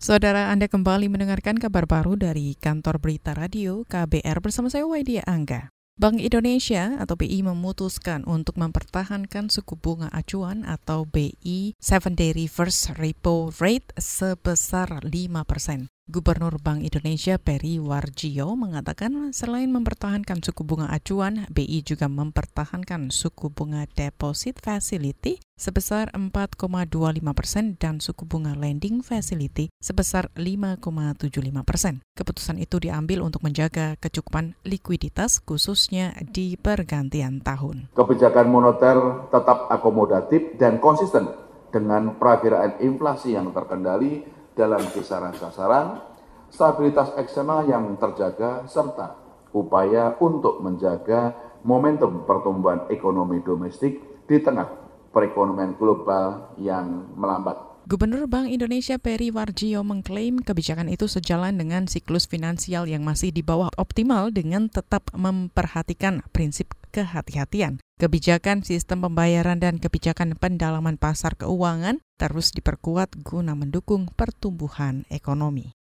Saudara Anda kembali mendengarkan kabar baru dari kantor berita radio KBR bersama saya Waidia Angga. Bank Indonesia atau BI memutuskan untuk mempertahankan suku bunga acuan atau BI 7 Day Reverse Repo Rate sebesar 5 persen. Gubernur Bank Indonesia Peri Warjio mengatakan selain mempertahankan suku bunga acuan, BI juga mempertahankan suku bunga deposit facility sebesar 4,25 persen dan suku bunga lending facility sebesar 5,75 persen. Keputusan itu diambil untuk menjaga kecukupan likuiditas khususnya di pergantian tahun. Kebijakan moneter tetap akomodatif dan konsisten dengan perakiraan inflasi yang terkendali dalam kisaran sasaran, stabilitas eksternal yang terjaga, serta upaya untuk menjaga momentum pertumbuhan ekonomi domestik di tengah perekonomian global yang melambat. Gubernur Bank Indonesia Peri Warjio mengklaim kebijakan itu sejalan dengan siklus finansial yang masih di bawah optimal dengan tetap memperhatikan prinsip kehati-hatian. Kebijakan sistem pembayaran dan kebijakan pendalaman pasar keuangan terus diperkuat guna mendukung pertumbuhan ekonomi.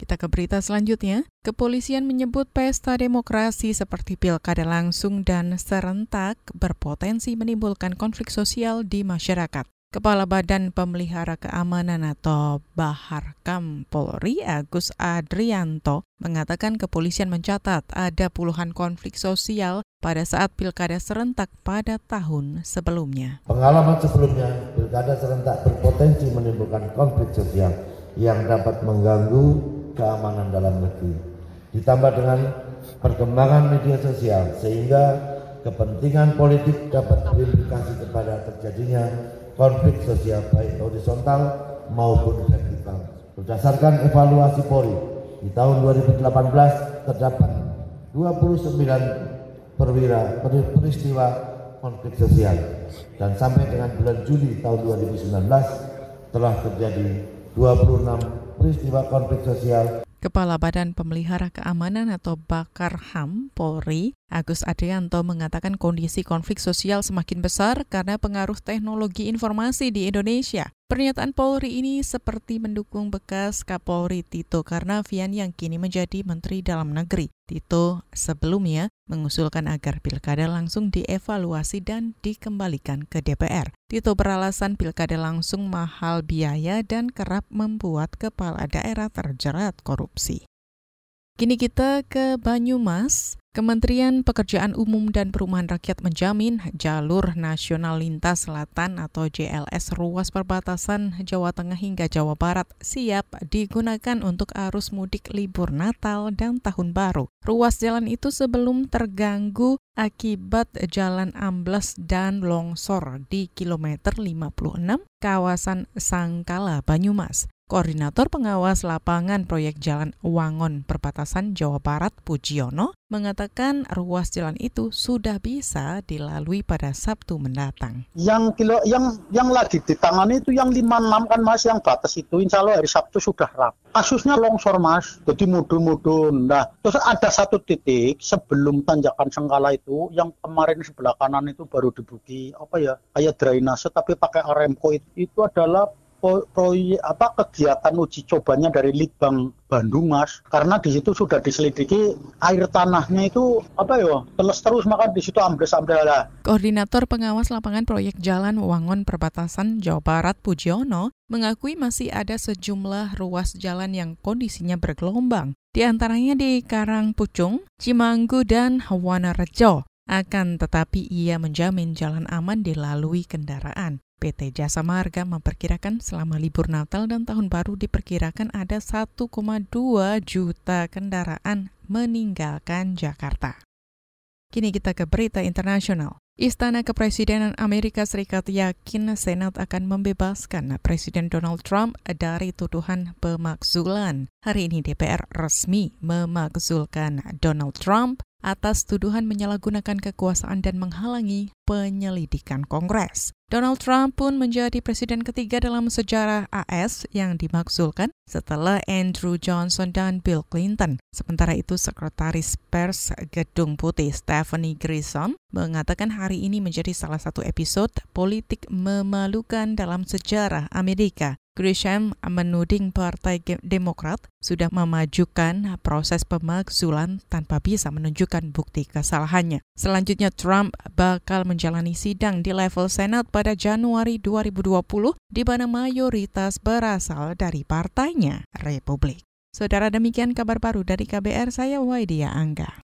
Kita ke berita selanjutnya. Kepolisian menyebut pesta demokrasi seperti pilkada langsung dan serentak berpotensi menimbulkan konflik sosial di masyarakat. Kepala Badan Pemelihara Keamanan atau Bahar Kam Polri Agus Adrianto mengatakan kepolisian mencatat ada puluhan konflik sosial pada saat pilkada serentak pada tahun sebelumnya. Pengalaman sebelumnya, pilkada serentak berpotensi menimbulkan konflik sosial yang dapat mengganggu keamanan dalam negeri. Ditambah dengan perkembangan media sosial sehingga kepentingan politik dapat berimplikasi kepada terjadinya konflik sosial baik horizontal maupun vertikal. Berdasarkan evaluasi Polri, di tahun 2018 terdapat 29 perwira peristiwa konflik sosial dan sampai dengan bulan Juli tahun 2019 telah terjadi 26 peristiwa konflik sosial Kepala Badan Pemelihara Keamanan atau Bakar HAM Polri, Agus Adrianto mengatakan kondisi konflik sosial semakin besar karena pengaruh teknologi informasi di Indonesia. Pernyataan Polri ini seperti mendukung bekas Kapolri Tito Karnavian yang kini menjadi Menteri Dalam Negeri. Tito sebelumnya mengusulkan agar pilkada langsung dievaluasi dan dikembalikan ke DPR. Tito beralasan pilkada langsung mahal biaya dan kerap membuat kepala daerah terjerat korupsi. Kini kita ke Banyumas. Kementerian Pekerjaan Umum dan Perumahan Rakyat menjamin jalur nasional lintas selatan atau JLS ruas perbatasan Jawa Tengah hingga Jawa Barat siap digunakan untuk arus mudik libur Natal dan Tahun Baru. Ruas jalan itu sebelum terganggu akibat jalan amblas dan longsor di kilometer 56 kawasan Sangkala, Banyumas. Koordinator Pengawas Lapangan Proyek Jalan Wangon Perbatasan Jawa Barat Pujiono mengatakan ruas jalan itu sudah bisa dilalui pada Sabtu mendatang. Yang kilo yang yang lagi ditangani itu yang 56 kan Mas yang batas itu insya Allah hari Sabtu sudah rap. Kasusnya longsor Mas, jadi mudun-mudun. Nah, terus ada satu titik sebelum tanjakan Sengkala itu yang kemarin sebelah kanan itu baru dibuki apa ya kayak drainase tapi pakai Aremco itu, itu adalah proyek apa kegiatan uji cobanya dari Litbang Bandung Mas karena di situ sudah diselidiki air tanahnya itu apa ya teles terus maka di situ ambles ambles. Koordinator pengawas lapangan proyek jalan Wangon perbatasan Jawa Barat Pujiono mengakui masih ada sejumlah ruas jalan yang kondisinya bergelombang di antaranya di Karang Pucung, Cimanggu dan Rejo. Akan tetapi ia menjamin jalan aman dilalui kendaraan. PT Jasa Marga memperkirakan selama libur Natal dan Tahun Baru diperkirakan ada 1,2 juta kendaraan meninggalkan Jakarta. Kini kita ke berita internasional. Istana Kepresidenan Amerika Serikat yakin Senat akan membebaskan Presiden Donald Trump dari tuduhan pemakzulan. Hari ini DPR resmi memakzulkan Donald Trump atas tuduhan menyalahgunakan kekuasaan dan menghalangi penyelidikan Kongres. Donald Trump pun menjadi presiden ketiga dalam sejarah AS yang dimakzulkan setelah Andrew Johnson dan Bill Clinton. Sementara itu, Sekretaris Pers Gedung Putih Stephanie Grisham mengatakan hari ini menjadi salah satu episode politik memalukan dalam sejarah Amerika. Grisham menuding Partai Demokrat sudah memajukan proses pemakzulan tanpa bisa menunjukkan bukti kesalahannya. Selanjutnya, Trump bakal menjalani sidang di level Senat pada Januari 2020 di mana mayoritas berasal dari partainya, Republik. Saudara demikian kabar baru dari KBR, saya Waidia Angga.